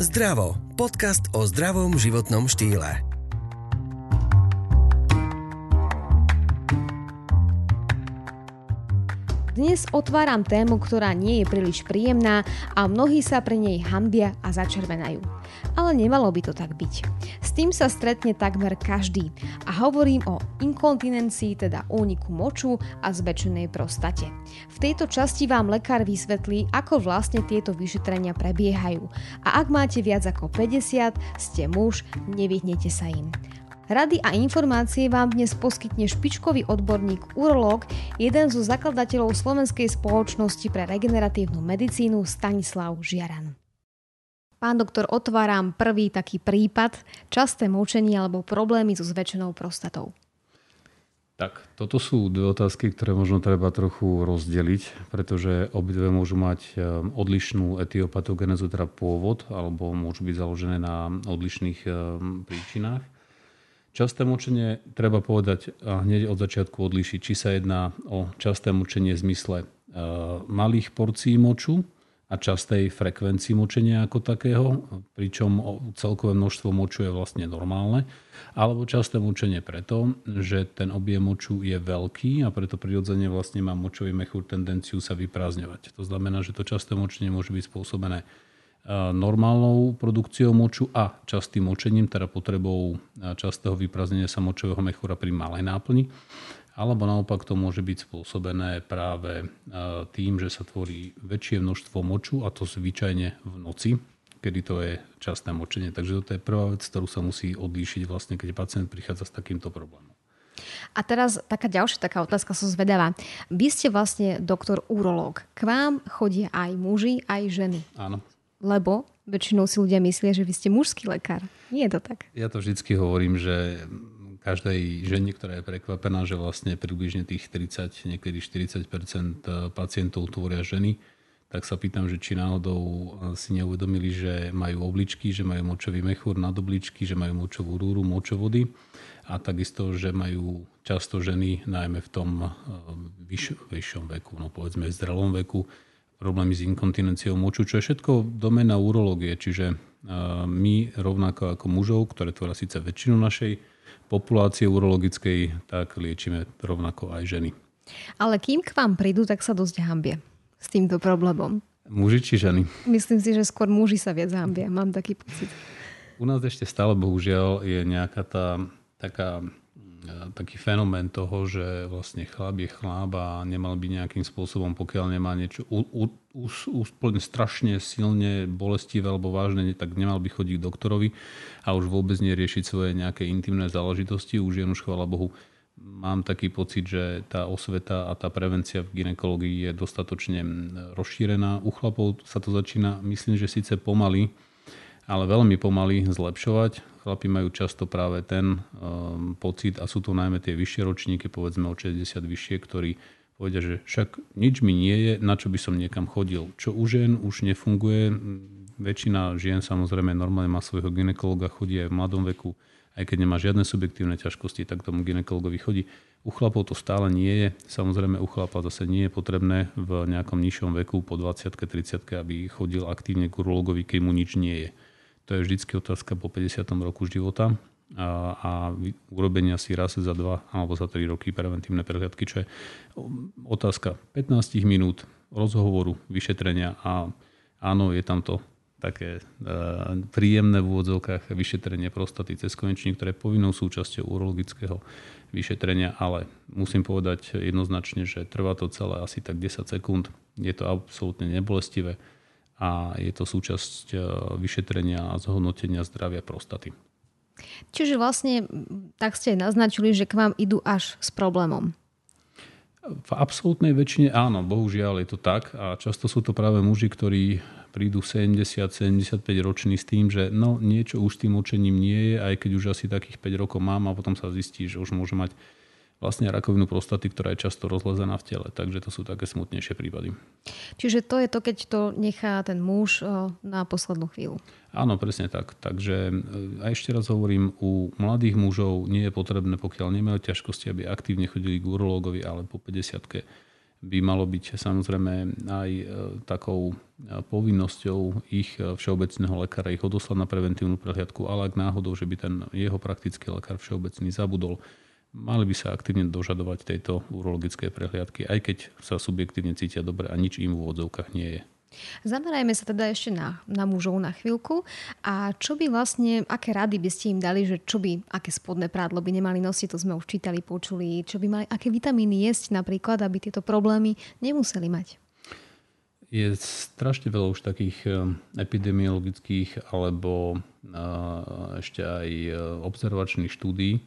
Zdravo. Podcast o zdravom životnom štýle. Dnes otváram tému, ktorá nie je príliš príjemná a mnohí sa pri nej hambia a začervenajú. Ale nemalo by to tak byť. S tým sa stretne takmer každý a hovorím o inkontinencii, teda úniku moču a zväčšenej prostate. V tejto časti vám lekár vysvetlí, ako vlastne tieto vyšetrenia prebiehajú. A ak máte viac ako 50, ste muž, nevyhnete sa im. Rady a informácie vám dnes poskytne špičkový odborník urológ, jeden zo zakladateľov Slovenskej spoločnosti pre regeneratívnu medicínu Stanislav Žiaran. Pán doktor, otváram prvý taký prípad, časté močenie alebo problémy so zväčšenou prostatou. Tak, toto sú dve otázky, ktoré možno treba trochu rozdeliť, pretože obidve môžu mať e, odlišnú etiopatogenezu, teda pôvod, alebo môžu byť založené na odlišných e, príčinách. Časté močenie treba povedať a hneď od začiatku odlišiť, či sa jedná o časté močenie v zmysle e, malých porcií moču a častej frekvencii močenia ako takého, pričom celkové množstvo moču je vlastne normálne, alebo časté močenie preto, že ten objem moču je veľký a preto prirodzene vlastne má močový mechúr tendenciu sa vyprázdňovať. To znamená, že to časté močenie môže byť spôsobené normálnou produkciou moču a častým močením, teda potrebou častého vyprázdnenia sa močového mechúra pri malej náplni. Alebo naopak to môže byť spôsobené práve tým, že sa tvorí väčšie množstvo moču a to zvyčajne v noci, kedy to je časté močenie. Takže toto je prvá vec, ktorú sa musí odlíšiť vlastne, keď pacient prichádza s takýmto problémom. A teraz taká ďalšia taká otázka som zvedavá. Vy ste vlastne doktor urológ. K vám chodia aj muži, aj ženy. Áno lebo väčšinou si ľudia myslia, že vy ste mužský lekár. Nie je to tak. Ja to vždycky hovorím, že každej žene, ktorá je prekvapená, že vlastne približne tých 30, niekedy 40% pacientov tvoria ženy, tak sa pýtam, že či náhodou si neuvedomili, že majú obličky, že majú močový mechúr nad obličky, že majú močovú rúru, močovody a takisto, že majú často ženy, najmä v tom eh, vyš, vyššom veku, no povedzme v zrelom veku, problémy s inkontinenciou moču, čo je všetko domena urológie. Čiže my rovnako ako mužov, ktoré tvoria síce väčšinu našej populácie urologickej, tak liečíme rovnako aj ženy. Ale kým k vám prídu, tak sa dosť hambie s týmto problémom. Muži či ženy? Myslím si, že skôr muži sa viac hambia. Mám taký pocit. U nás ešte stále bohužiaľ je nejaká tá taká taký fenomén toho, že vlastne chlap je chlap a nemal by nejakým spôsobom, pokiaľ nemá niečo úplne strašne silne bolestivé alebo vážne, tak nemal by chodiť k doktorovi a už vôbec neriešiť svoje nejaké intimné záležitosti. Už je už, chvála Bohu, mám taký pocit, že tá osveta a tá prevencia v ginekológii je dostatočne rozšírená. U chlapov sa to začína, myslím, že síce pomaly, ale veľmi pomaly zlepšovať. Chlapi majú často práve ten um, pocit a sú to najmä tie vyššie ročníky, povedzme o 60 vyššie, ktorí povedia, že však nič mi nie je, na čo by som niekam chodil. Čo u žien už nefunguje. Väčšina žien samozrejme normálne má svojho ginekologa, chodí aj v mladom veku, aj keď nemá žiadne subjektívne ťažkosti, tak tomu ginekologovi chodí. U chlapov to stále nie je. Samozrejme u chlapa zase nie je potrebné v nejakom nižšom veku po 20 30 aby chodil aktívne k urologovi, keď mu nič nie je. To je vždy otázka po 50. roku života a, a urobenia si raz za dva alebo za tri roky preventívne prehľadky, čo je otázka 15 minút rozhovoru, vyšetrenia a áno, je tam to také e, príjemné v úvodzovkách vyšetrenie prostaty cez konečník, ktoré je povinnou súčasťou urologického vyšetrenia, ale musím povedať jednoznačne, že trvá to celé asi tak 10 sekúnd. Je to absolútne nebolestivé a je to súčasť e, vyšetrenia a zhodnotenia zdravia prostaty. Čiže vlastne tak ste naznačili, že k vám idú až s problémom. V absolútnej väčšine áno, bohužiaľ je to tak a často sú to práve muži, ktorí prídu 70-75 roční s tým, že no niečo už s tým učením nie je, aj keď už asi takých 5 rokov mám a potom sa zistí, že už môže mať vlastne rakovinu prostaty, ktorá je často rozlezená v tele. Takže to sú také smutnejšie prípady. Čiže to je to, keď to nechá ten muž na poslednú chvíľu. Áno, presne tak. Takže e, a ešte raz hovorím, u mladých mužov nie je potrebné, pokiaľ nemajú ťažkosti, aby aktívne chodili k urológovi, ale po 50 by malo byť samozrejme aj takou povinnosťou ich všeobecného lekára ich odoslať na preventívnu prehliadku, ale ak náhodou, že by ten jeho praktický lekár všeobecný zabudol, mali by sa aktívne dožadovať tejto urologickej prehliadky, aj keď sa subjektívne cítia dobre a nič im v úvodzovkách nie je. Zamerajme sa teda ešte na, na mužov na chvíľku. A čo by vlastne, aké rady by ste im dali, že čo by, aké spodné prádlo by nemali nosiť, to sme už čítali, počuli, čo by mali, aké vitamíny jesť napríklad, aby tieto problémy nemuseli mať? Je strašne veľa už takých eh, epidemiologických alebo eh, ešte aj eh, observačných štúdí,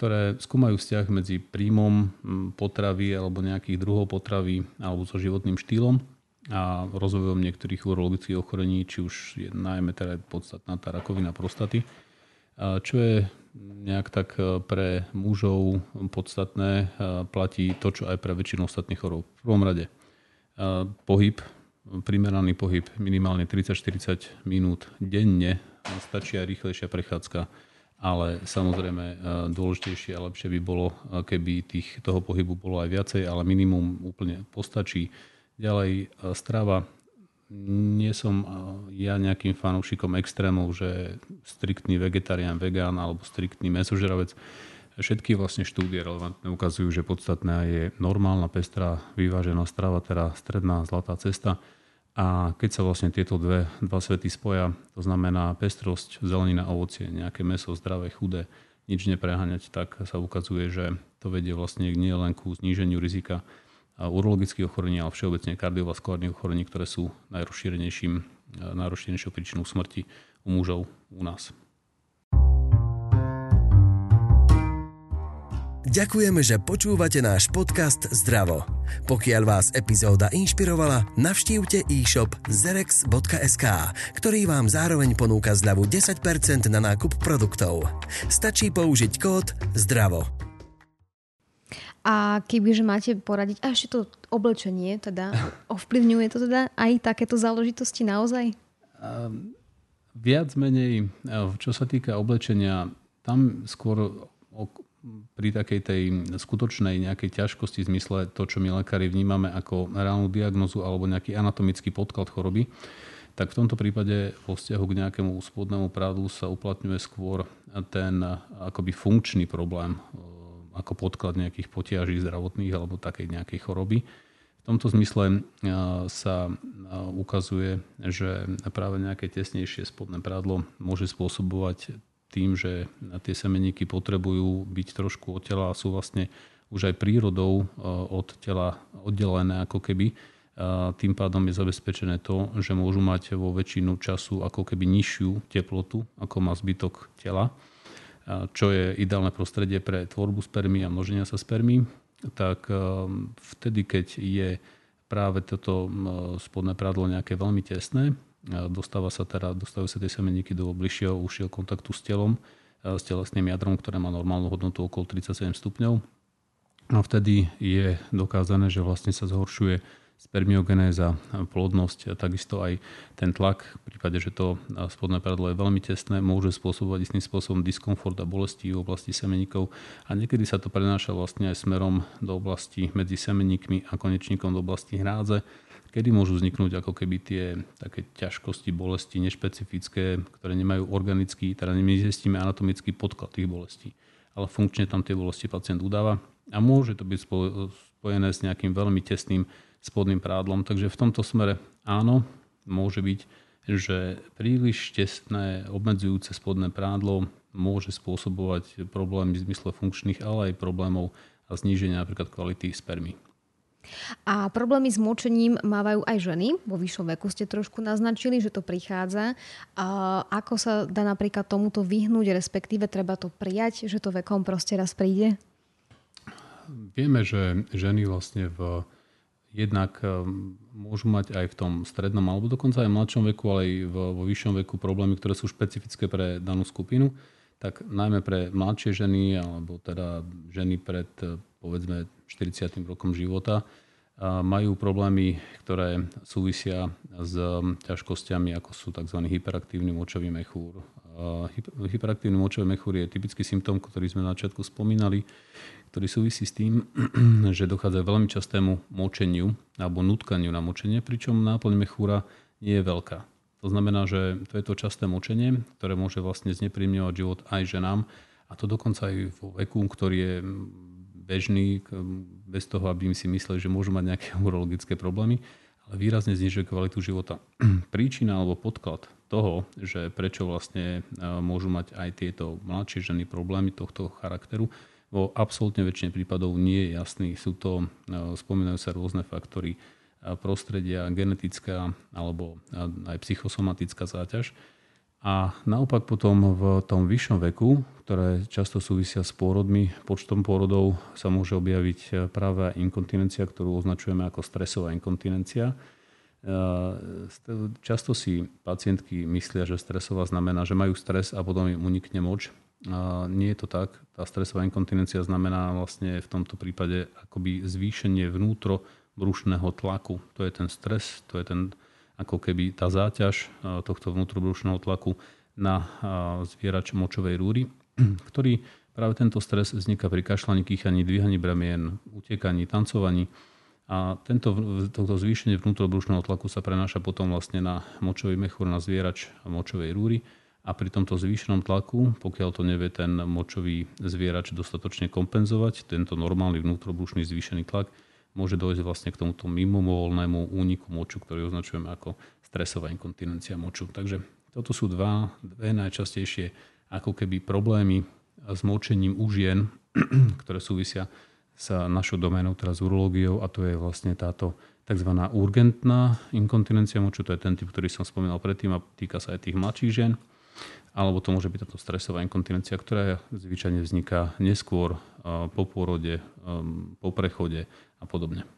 ktoré skúmajú vzťah medzi príjmom potravy alebo nejakých druhov potravy alebo so životným štýlom a rozvojom niektorých urologických ochorení, či už je najmä teda podstatná tá rakovina prostaty. Čo je nejak tak e, pre mužov podstatné, e, platí to, čo aj pre väčšinu ostatných chorób. V prvom rade e, pohyb, primeraný pohyb minimálne 30-40 minút denne, stačí aj rýchlejšia prechádzka, ale samozrejme dôležitejšie a lepšie by bolo, keby tých, toho pohybu bolo aj viacej, ale minimum úplne postačí Ďalej, e, strava. Nie som e, ja nejakým fanúšikom extrémov, že striktný vegetarián, vegán alebo striktný mesožravec. Všetky vlastne štúdie relevantné ukazujú, že podstatná je normálna, pestrá, vyvážená strava, teda stredná, zlatá cesta. A keď sa vlastne tieto dve, dva svety spoja, to znamená pestrosť, zelenina, ovocie, nejaké meso, zdravé, chudé, nič nepreháňať, tak sa ukazuje, že to vedie vlastne nie len ku zníženiu rizika urologických ochorení, ale všeobecne kardiovaskulárnych ochorení, ktoré sú najrozšírenejším, najrozšírenejšou príčinou smrti u mužov u nás. Ďakujeme, že počúvate náš podcast Zdravo. Pokiaľ vás epizóda inšpirovala, navštívte e-shop zerex.sk, ktorý vám zároveň ponúka zľavu 10% na nákup produktov. Stačí použiť kód ZDRAVO. A kebyže máte poradiť, a ešte to oblečenie, teda ovplyvňuje to teda aj takéto záležitosti naozaj? Um, viac menej, čo sa týka oblečenia, tam skôr pri takej tej skutočnej nejakej ťažkosti v zmysle to, čo my lekári vnímame ako reálnu diagnozu alebo nejaký anatomický podklad choroby, tak v tomto prípade vo vzťahu k nejakému spodnému prádlu sa uplatňuje skôr ten akoby funkčný problém ako podklad nejakých potiaží zdravotných alebo takej nejakej choroby. V tomto zmysle sa ukazuje, že práve nejaké tesnejšie spodné prádlo môže spôsobovať tým, že tie semeníky potrebujú byť trošku od tela a sú vlastne už aj prírodou od tela oddelené ako keby. Tým pádom je zabezpečené to, že môžu mať vo väčšinu času ako keby nižšiu teplotu, ako má zbytok tela čo je ideálne prostredie pre tvorbu spermí a množenia sa spermí, tak vtedy, keď je práve toto spodné prádlo nejaké veľmi tesné, dostáva sa teda, dostávajú sa tie semeníky do bližšieho užšieho kontaktu s telom, s telesným jadrom, ktoré má normálnu hodnotu okolo 37 stupňov. A vtedy je dokázané, že vlastne sa zhoršuje spermiogenéza, plodnosť a takisto aj ten tlak, v prípade, že to spodné predlo je veľmi tesné, môže spôsobovať istým spôsobom diskomfort a bolesti v oblasti semeníkov a niekedy sa to prenáša vlastne aj smerom do oblasti medzi semeníkmi a konečníkom do oblasti hrádze, kedy môžu vzniknúť ako keby tie také ťažkosti, bolesti nešpecifické, ktoré nemajú organický, teda nezistíme anatomický podklad tých bolestí, ale funkčne tam tie bolesti pacient udáva a môže to byť spojené s nejakým veľmi tesným spodným prádlom. Takže v tomto smere áno, môže byť, že príliš tesné obmedzujúce spodné prádlo môže spôsobovať problémy v zmysle funkčných, ale aj problémov a zníženia napríklad kvality spermy. A problémy s močením mávajú aj ženy. Vo vyššom veku ste trošku naznačili, že to prichádza. A ako sa dá napríklad tomuto vyhnúť, respektíve treba to prijať, že to vekom proste raz príde? Vieme, že ženy vlastne v jednak ehm, môžu mať aj v tom strednom alebo dokonca aj v mladšom veku, ale aj vo, vyššom veku problémy, ktoré sú špecifické pre danú skupinu, tak najmä pre mladšie ženy alebo teda ženy pred eh, povedzme 40. rokom života majú problémy, ktoré súvisia s ťažkosťami, ako sú tzv. hyperaktívny močový mechúr, Hyperaktívny močový mechúr je typický symptóm, ktorý sme na začiatku spomínali, ktorý súvisí s tým, že dochádza veľmi častému močeniu alebo nutkaniu na močenie, pričom náplň mechúra nie je veľká. To znamená, že to je to časté močenie, ktoré môže vlastne znepríjemňovať život aj ženám a to dokonca aj vo veku, ktorý je bežný, bez toho, aby si mysleli, že môžu mať nejaké urologické problémy, ale výrazne znižuje kvalitu života. Príčina alebo podklad toho, že prečo vlastne e, môžu mať aj tieto mladšie ženy problémy tohto charakteru, vo absolútne väčšine prípadov nie je jasný. Sú to, e, spomínajú sa rôzne faktory, prostredia, genetická alebo aj psychosomatická záťaž. A naopak potom v tom vyššom veku, ktoré často súvisia s pôrodmi, počtom pôrodov sa môže objaviť práve inkontinencia, ktorú označujeme ako stresová inkontinencia. Často si pacientky myslia, že stresová znamená, že majú stres a potom im unikne moč. Nie je to tak. Tá stresová inkontinencia znamená vlastne v tomto prípade akoby zvýšenie vnútro brušného tlaku. To je ten stres, to je ten, ako keby tá záťaž e, tohto vnútrobrušného tlaku na e, zvierač močovej rúry, ktorý práve tento stres vzniká pri kašľaní, kýchaní, dvíhaní bramien, utekaní, tancovaní. A tento, toto zvýšenie vnútrobrušného tlaku sa prenáša potom vlastne na močový mechúr, na zvierač močovej rúry. A pri tomto zvýšenom tlaku, pokiaľ to nevie ten močový zvierač dostatočne kompenzovať, tento normálny vnútrobrušný zvýšený tlak, môže dojsť vlastne k tomuto mimovolnému úniku moču, ktorý označujeme ako stresová inkontinencia moču. Takže toto sú dva, dve najčastejšie ako keby problémy s močením u žien, ktoré súvisia s našou doménou, teraz urológiou, a to je vlastne táto tzv. urgentná inkontinencia moču, to je ten typ, ktorý som spomínal predtým a týka sa aj tých mladších žien alebo to môže byť táto stresová inkontinencia, ktorá zvyčajne vzniká neskôr po pôrode, po prechode a podobne.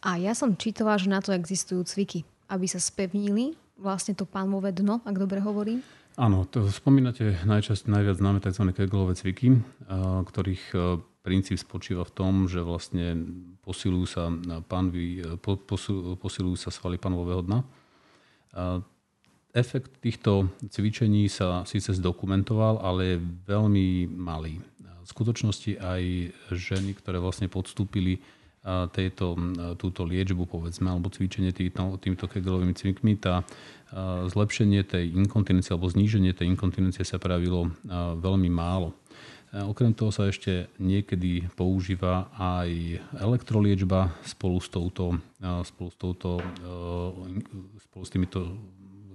A ja som čítala, že na to existujú cviky, aby sa spevnili vlastne to pánové dno, ak dobre hovorím. Áno, to spomínate najčasť, najviac známe tzv. keglové cviky, ktorých e, princíp spočíva v tom, že vlastne posilujú sa, pánvy, e, posilujú sa svaly pánového dna efekt týchto cvičení sa síce zdokumentoval, ale je veľmi malý. V skutočnosti aj ženy, ktoré vlastne podstúpili tejto, túto liečbu, povedzme, alebo cvičenie týmto, týmto kegelovými cvikmi, tá zlepšenie tej inkontinencie alebo zníženie tej inkontinencie sa pravilo veľmi málo. Okrem toho sa ešte niekedy používa aj elektroliečba spolu s, touto, spolu s, touto, spolu s týmito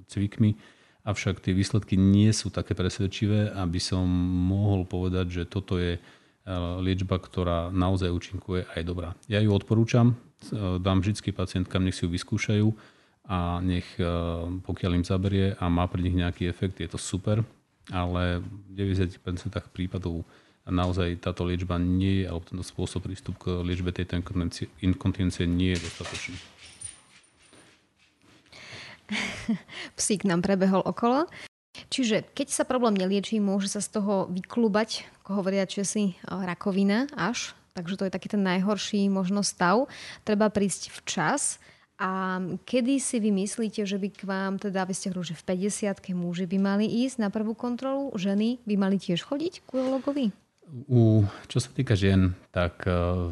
cvikmi, avšak tie výsledky nie sú také presvedčivé, aby som mohol povedať, že toto je liečba, ktorá naozaj účinkuje aj dobrá. Ja ju odporúčam, e, dám vždy pacientkám, nech si ju vyskúšajú a nech, e, pokiaľ im zaberie a má pri nich nejaký efekt, je to super, ale v 90% prípadov naozaj táto liečba nie je, alebo tento spôsob prístup k liečbe tejto inkontinencie nie je dostatočný. Psík nám prebehol okolo. Čiže keď sa problém neliečí, môže sa z toho vyklubať, ako hovoria Česi, rakovina až. Takže to je taký ten najhorší možno stav. Treba prísť včas. A kedy si vy myslíte, že by k vám, teda vy ste hovorili, že v 50 muži by mali ísť na prvú kontrolu, ženy by mali tiež chodiť k urologovi? U, čo sa týka žien, tak uh,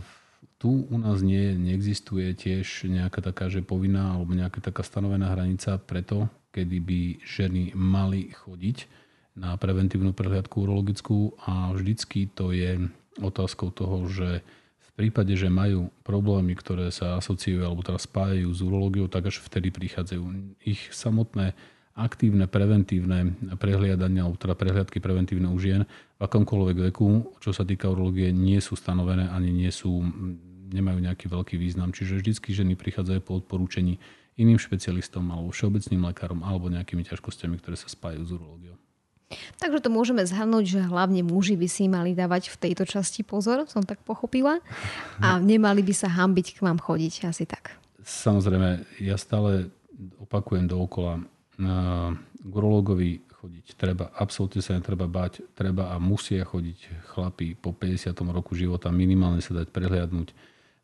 tu u nás nie, neexistuje tiež nejaká taká, že povinná alebo nejaká taká stanovená hranica preto, kedy by ženy mali chodiť na preventívnu prehliadku urologickú a vždycky to je otázkou toho, že v prípade, že majú problémy, ktoré sa asociujú alebo teraz spájajú s urológiou, tak až vtedy prichádzajú. Ich samotné aktívne preventívne prehliadania alebo teda prehliadky preventívne u žien v akomkoľvek veku, čo sa týka urológie, nie sú stanovené ani nie sú nemajú nejaký veľký význam. Čiže vždycky ženy prichádzajú po odporúčení iným špecialistom alebo všeobecným lekárom alebo nejakými ťažkosťami, ktoré sa spájajú s urológiou. Takže to môžeme zhrnúť, že hlavne muži by si mali dávať v tejto časti pozor, som tak pochopila, a nemali by sa hambiť k vám chodiť, asi tak. Samozrejme, ja stále opakujem dookola, k urológovi chodiť treba, absolútne sa netreba bať, treba a musia chodiť chlapi po 50. roku života, minimálne sa dať prehliadnúť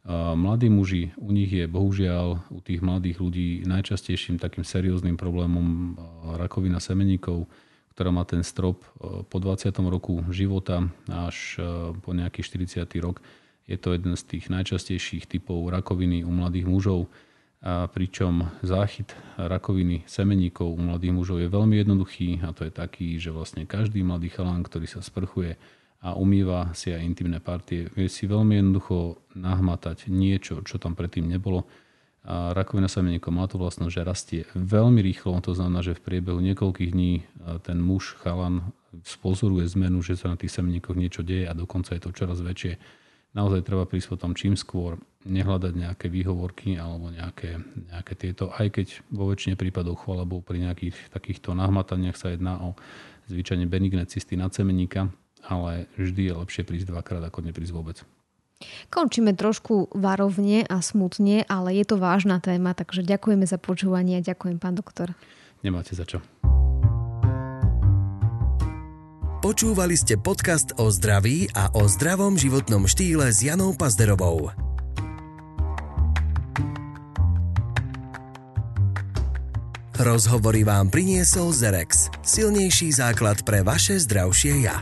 Mladí muži, u nich je bohužiaľ u tých mladých ľudí najčastejším takým serióznym problémom rakovina semeníkov, ktorá má ten strop po 20. roku života až po nejaký 40. rok. Je to jeden z tých najčastejších typov rakoviny u mladých mužov, a pričom záchyt rakoviny semeníkov u mladých mužov je veľmi jednoduchý a to je taký, že vlastne každý mladý chalán, ktorý sa sprchuje a umýva si aj intimné partie, vie si veľmi jednoducho nahmatať niečo, čo tam predtým nebolo. A rakovina semeníkov má to vlastnosť, že rastie veľmi rýchlo, to znamená, že v priebehu niekoľkých dní ten muž, chalan, spozoruje zmenu, že sa na tých semeníkoch niečo deje a dokonca je to čoraz väčšie. Naozaj treba prísť potom čím skôr, nehľadať nejaké výhovorky alebo nejaké, nejaké tieto, aj keď vo väčšine prípadov, chvala pri nejakých takýchto nahmataniach sa jedná o zvyčajne benigné cysty na semeníka, ale vždy je lepšie prísť dvakrát, ako neprísť vôbec. Končíme trošku varovne a smutne, ale je to vážna téma, takže ďakujeme za počúvanie a ďakujem, pán doktor. Nemáte za čo. Počúvali ste podcast o zdraví a o zdravom životnom štýle s Janou Pazderovou. Rozhovory vám priniesol Zerex, silnejší základ pre vaše zdravšie ja.